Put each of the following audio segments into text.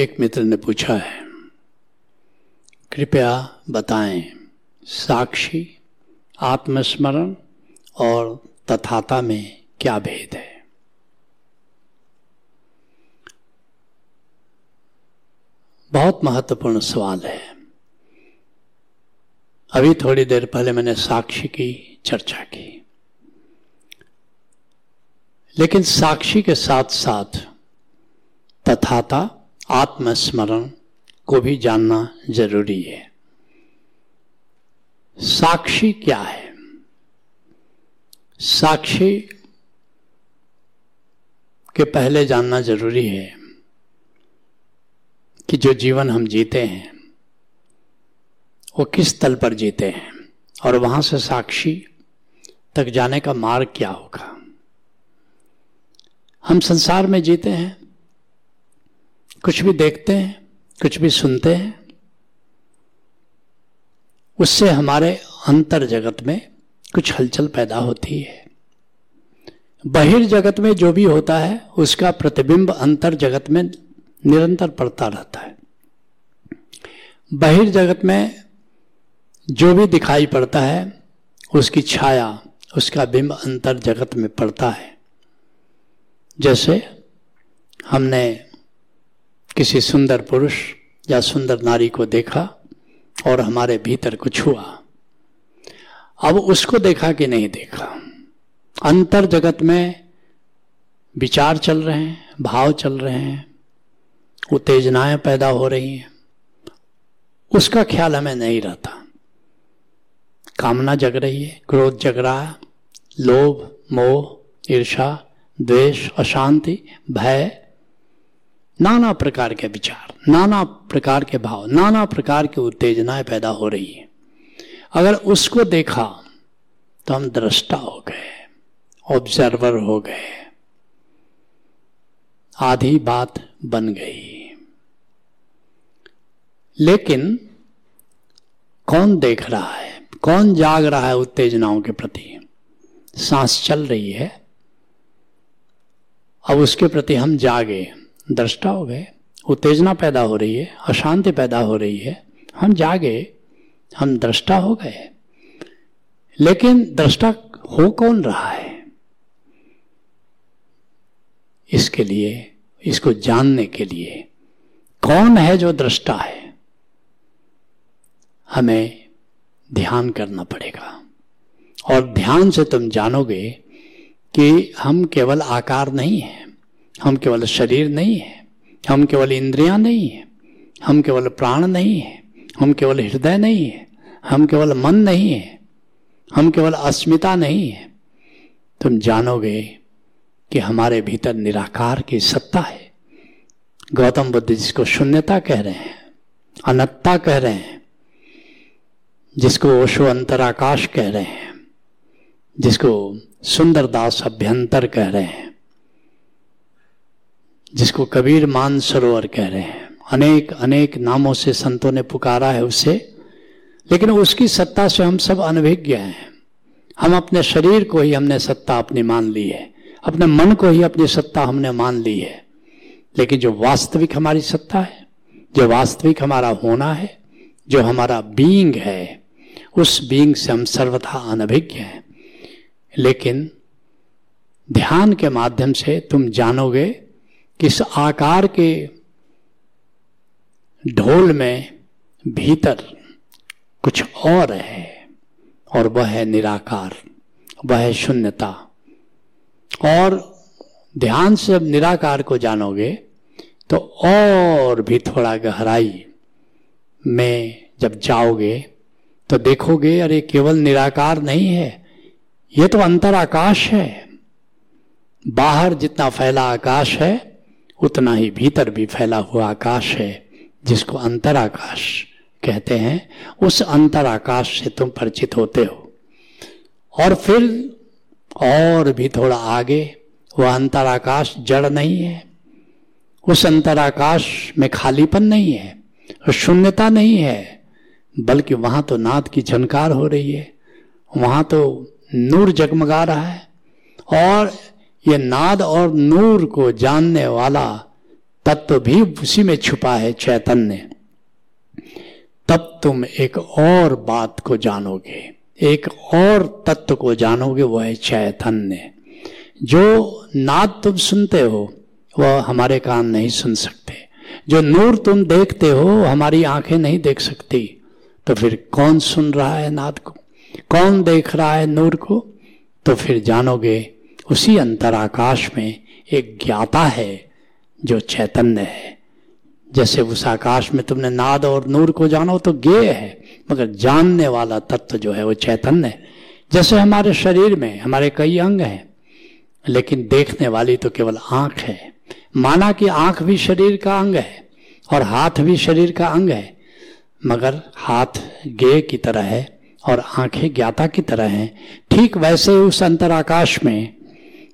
एक मित्र ने पूछा है, कृपया बताएँ, साक्षी, आत्मस्मरण और तथाता में क्या भेद है? बहुत महत्वपूर्ण सवाल है। अभी थोड़ी देर पहले मैंने साक्षी की चर्चा की। लेकिन साक्षी के साथ साथ तथाता आत्मस्मरण को भी जानना ज़रूरी है। साक्षी क्या है? साक्षी के पहले जानना ज़रूरी है कि जो जीवन हम जीते हैं, वो किस तल पर जीते हैं और वहाँ से साक्षी तक जाने का मार्ग क्या होगा? हम संसार में जीते हैं कुछ भी देखते हैं, कुछ भी सुनते हैं, उससे हमारे अंतर जगत में कुछ हलचल पैदा होती है। बहिर्जगत में जो भी होता है, उसका प्रतिबिंब अंतर जगत में निरंतर पड़ता रहता है। बहिर्जगत में जो भी दिखाई पड़ता है, उसकी छाया, उसका बिंब अंतर जगत में पड़ता है। जैसे हमने किसी सुंदर पुरुष या सुंदर नारी को देखा और हमारे भीतर कुछ हुआ। अब उसको देखा कि नहीं देखा। अंतर जगत में विचार चल रहे हैं, भाव चल रहे हैं, उत्तेजनाएँ पैदा हो रही हैं। उसका ख्याल हमें नहीं रहता। कामना जग रही है, क्रोध जग रहा है, लोभ, मोह ईर्षा द्वेष, अशांति, भय नाना प्रकार के विचार, नाना प्रकार के भाव, नाना प्रकार की उत्तेजनाएँ पैदा हो रही है। अगर उसको देखा तो हम दृष्टा हो गए ऑब्जर्वर हो गए। आधी बात बन गई। लेकिन कौन देख रहा है? कौन जाग रहा है उत्तेजनाओं के प्रति? सांस चल रही है। अब उसके प्रति हम जागे। दृष्टा हो गए, उत्तेजना पैदा हो रही है, अशांति पैदा हो रही है, हम जागे, हम दृष्टा हो गए। लेकिन दृष्टा हो कौन रहा है? इसके लिए, इसको जानने के लिए, कौन है जो दृष्टा है? हमें ध्यान करना पड़ेगा। और ध्यान से तुम जानोगे कि हम केवल आकार नहीं है। हम केवल शरीर नहीं है, हम केवल इंद्रियाँ नहीं है, हम केवल प्राण नहीं है, हम केवल हृदय नहीं है, हम केवल मन नहीं है, हम केवल अस्मिता नहीं है। तुम जानोगे कि हमारे भीतर निराकार की सत्ता है। गौतम बुद्ध जिसको शून्यता कह रहे हैं, अनत्ता कह रहे हैं, जिसको ओशो अंतराकाश कह रहे हैं, जिसको सुंदरदास अभ्यंतर कह रहे हैं जिसको कबीर मान सरोवर कह रहे हैं। अनेक अनेक नामों से संतों ने पुकारा है उसे, लेकिन उसकी सत्ता से हम सब अनभिज्ञ हैं। हम अपने शरीर को ही हमने सत्ता अपनी मान ली है। अपने मन को ही अपनी सत्ता हमने मान ली है। लेकिन जो वास्तविक हमारी सत्ता है, जो वास्तविक हमारा होना है, जो हमारा बीइंग है, उस बीइंग से हम सर्वथा अनभिज्ञ हैं। लेकिन ध्यान के माध्यम से तुम जानोगे किस आकार के ढोल में भीतर कुछ और है और वह है निराकार, वह है शून्यता। और ध्यान से जब निराकार को जानोगे तो और भी थोड़ा गहराई में जब जाओगे तो देखोगे, अरे केवल निराकार नहीं है, ये तो अंतर आकाश है। बाहर जितना फैला आकाश है उतना ही भीतर भी फैला हुआ आकाश है, जिसको अंतर आकाश कहते हैं। उस अंतर आकाश से तुम परिचित होते हो। और फिर और भी थोड़ा आगे वह अंतर आकाश जड़ नहीं है। उस अंतराकाश में खालीपन नहीं है, शून्यता नहीं है, बल्कि वहाँ तो नाद की झनकार हो रही है। वहाँ तो नूर जगमगा रहा है। और ये नाद और नूर को जानने वाला तत्व भी उसी में छुपा है चैतन्य। तब तुम एक और बात को जानोगे। एक और तत्व को जानोगे वह है चैतन्य। जो नाद तुम सुनते हो, वह हमारे कान नहीं सुन सकते। जो नूर तुम देखते हो हमारी आँखें नहीं देख सकती। तो फिर कौन सुन रहा है नाद को? कौन देख रहा है नूर को? तो फिर जानोगे उसी अंतराकाश में एक ज्ञाता है जो चैतन्य है। जैसे उस आकाश में तुमने नाद और नूर को जानो तो गे है, मगर जानने वाला तत्व जो है वो चैतन्य है। जैसे हमारे शरीर में हमारे कई अंग हैं, लेकिन देखने वाली तो केवल आँख है। माना कि आँख भी शरीर का अंग है और हाथ भी शरीर का अंग है, मगर हाथ गे की तरह है और आँखें ज्ञाता की तरह हैं। ठीक वैसे उस अंतराकाश में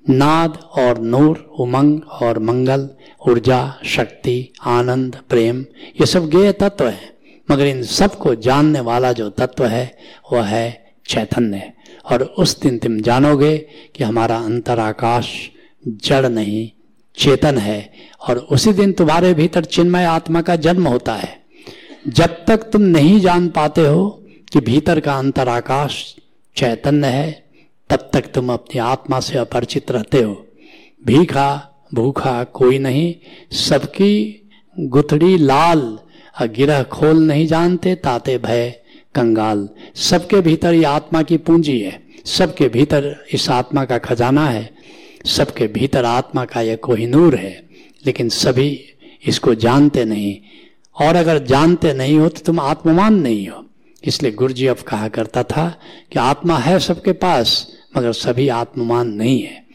नाद और नूर, उमंग और मंगल, ऊर्जा, शक्ति, आनंद, प्रेम, ये सब गेय तत्व है। मगर इन सबको जानने वाला जो तत्व है, वह है चैतन्य। और उस दिन तुम जानोगे कि हमारा अंतराकाश जड़ नहीं, चेतन है। और उसी दिन तुम्हारे भीतर चिन्मय आत्मा का जन्म होता है। जब तक तुम नहीं जान पाते हो कि भीतर का अंतराकाश चैतन्य है तब तक तुम अपनी आत्मा से अपरिचित रहते हो। भीखा, भूखा कोई नहीं। सबकी गुथड़ी लाल गिरह खोल नहीं जानते, ताते भय, कंगाल। सबके भीतर ये आत्मा की पूंजी है। सबके भीतर इस आत्मा का खजाना है। सबके भीतर आत्मा का यह कोहिनूर है। लेकिन सभी इसको जानते नहीं। और अगर जानते नहीं हो तो तुम आत्ममान नहीं हो। इसलिए गुरुजी अब कहा करता था कि आत्मा है सबके पास। मगर सभी आत्ममान नहीं है।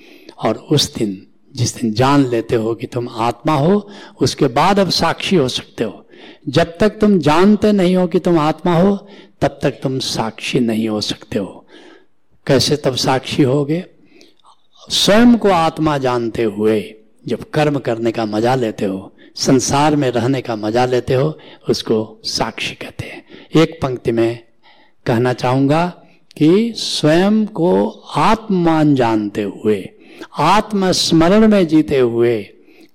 और उस दिन, जिस दिन जान लेते हो कि तुम आत्मा हो, उसके बाद अब साक्षी हो सकते हो। जब तक तुम जानते नहीं हो कि तुम आत्मा हो, तब तक तुम साक्षी नहीं हो सकते हो। कैसे तब साक्षी होगे? स्वयं को आत्मा जानते हुए जब कर्म करने का मज़ा लेते हो, संसार में रहने का मज़ा लेते हो, उसको साक्षी कहते हैं। एक पंक्ति में कहना चाहूँगा कि स्वयं को आत्मान जानते हुए, आत्मस्मरण में जीते हुए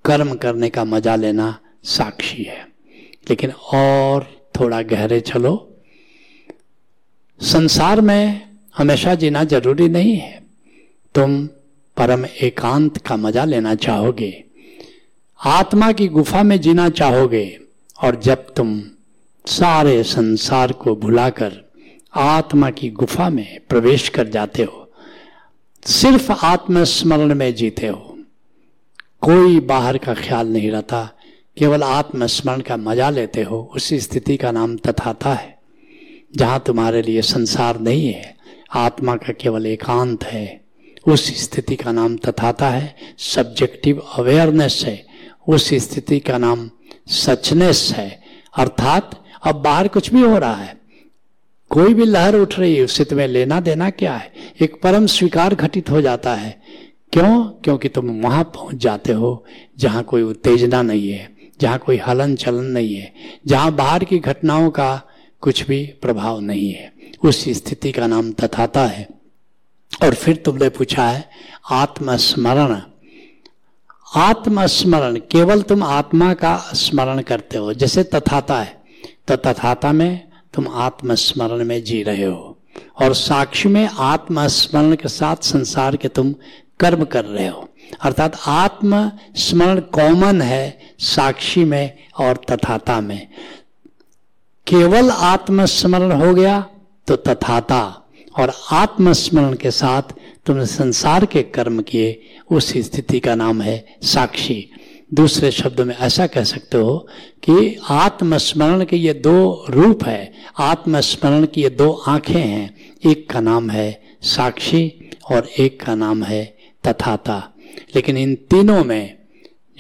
कर्म करने का मज़ा लेना साक्षी है। लेकिन और थोड़ा गहरे चलो। संसार में हमेशा जीना ज़रूरी नहीं है। तुम परम एकांत का मज़ा लेना चाहोगे। आत्मा की गुफा में जीना चाहोगे। और जब तुम सारे संसार को भुलाकर आत्मा की गुफा में प्रवेश कर जाते हो। सिर्फ़ आत्मस्मरण में जीते हो। कोई बाहर का ख्याल नहीं रहता। केवल आत्मस्मरण का मज़ा लेते हो। उसी स्थिति का नाम तथाता है। जहाँ तुम्हारे लिए संसार नहीं है, आत्मा का केवल एकांत है। उस स्थिति का नाम तथाता है। सब्जेक्टिव अवेयरनेस है। उस स्थिति का नाम सचनेस है। अर्थात अब बाहर कुछ भी हो रहा है। कोई भी लहर उठ रही है उससे तुम्हें लेना देना क्या है? एक परम स्वीकार घटित हो जाता है। क्यों? क्योंकि तुम वहाँ पहुँच जाते हो, जहाँ कोई उत्तेजना नहीं है, जहाँ कोई हलन चलन नहीं है, जहाँ बाहर की घटनाओं का कुछ भी प्रभाव नहीं है। उस स्थिति का नाम तथाता है। और फिर तुमने पूछा है, आत्मस्मरण। आत्मस्मरण, केवल तुम आत्मा का स्मरण करते हो, जैसे तथाता है। तो तथाता में तुम आत्मस्मरण में जी रहे हो। और साक्षी में आत्मस्मरण के साथ संसार के तुम कर्म कर रहे हो। अर्थात आत्म स्मरण कॉमन है साक्षी में और तथाता में। केवल आत्मस्मरण हो गया तो तथाता और आत्मस्मरण के साथ तुमने संसार के कर्म किए, उस स्थिति का नाम है साक्षी। दूसरे शब्द में ऐसा कह सकते हो कि आत्मस्मरण के ये दो रूप है। आत्मस्मरण की ये दो आँखें हैं। एक का नाम है साक्षी और एक का नाम है तथाता। लेकिन इन तीनों में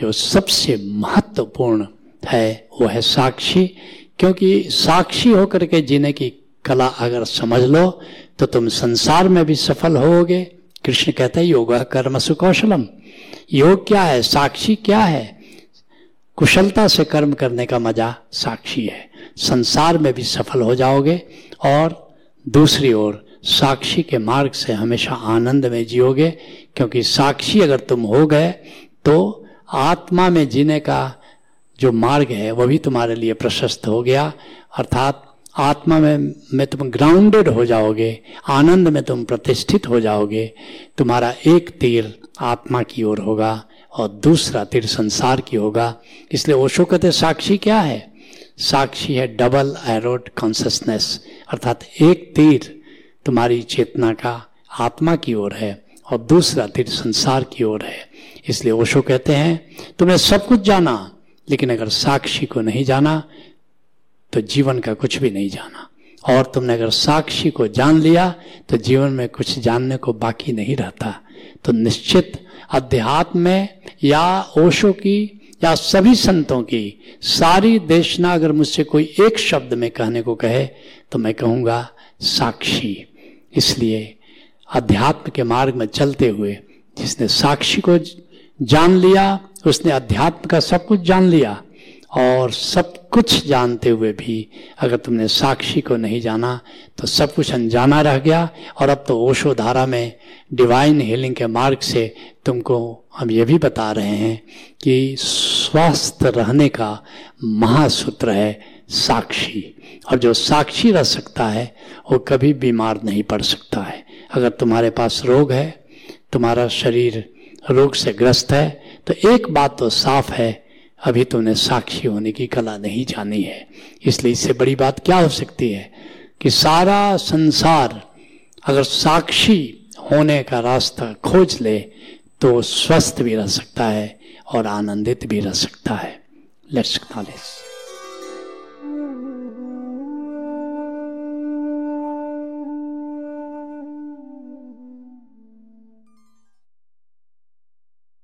जो सबसे महत्वपूर्ण है, वो है साक्षी। क्योंकि साक्षी होकर के जीने की कला अगर समझ लो तो तुम संसार में भी सफल होगे कृष्ण कहते हैं, योगा कर्म सुकौशलम। योग क्या है? साक्षी क्या है? कुशलता से कर्म करने का मज़ा साक्षी है। संसार में भी सफल हो जाओगे और दूसरी ओर साक्षी के मार्ग से हमेशा आनंद में जियोगे, क्योंकि साक्षी अगर तुम हो गए तो आत्मा में जीने का जो मार्ग है वह भी तुम्हारे लिए प्रशस्त हो गया। अर्थात आत्मा में में तुम ग्राउंडेड हो जाओगे, आनंद में तुम प्रतिष्ठित हो जाओगे, तुम्हारा एक तीर आत्मा की ओर होगा और दूसरा तीर संसार की होगा। इसलिए ओशो कहते साक्षी क्या है? साक्षी है डबल एरोड कॉन्सियसनेस अर्थात एक तीर तुम्हारी चेतना का आत्मा की ओर है और दूसरा तीर संसार की ओर है। इसलिए ओशो कहते हैं, तुमने सब कुछ जाना, लेकिन अगर साक्षी को नहीं जाना तो जीवन का कुछ भी नहीं जाना। और तुमने अगर साक्षी को जान लिया तो जीवन में कुछ जानने को बाकी नहीं रहता। तो निश्चित अध्यात्म में या ओशो की, या सभी संतों की, सारी देशना अगर मुझसे कोई एक शब्द में कहने को कहे तो मैं कहूँगा, साक्षी। इसलिए अध्यात्म के मार्ग में चलते हुए जिसने साक्षी को जान लिया, उसने अध्यात्म का सब कुछ जान लिया और सब कुछ जानते हुए भी अगर तुमने साक्षी को नहीं जाना तो सब कुछ अनजाना रह गया। और अब तो ओशो धारा में डिवाइन हीलिंग के मार्ग से तुमको हम ये भी बता रहे हैं कि स्वस्थ रहने का महासूत्र है साक्षी। और जो साक्षी रह सकता है, वो कभी बीमार नहीं पड़ सकता है। अगर तुम्हारे पास रोग है, तुम्हारा शरीर रोग से ग्रस्त है तो एक बात तो साफ़ है अभी तुमने साक्षी होने की कला नहीं जानी है। इसलिए इससे बड़ी बात क्या हो सकती है कि सारा संसार अगर साक्षी होने का रास्ता खोज ले तो स्वस्थ भी रह सकता है और आनंदित भी रह सकता है। लेट्स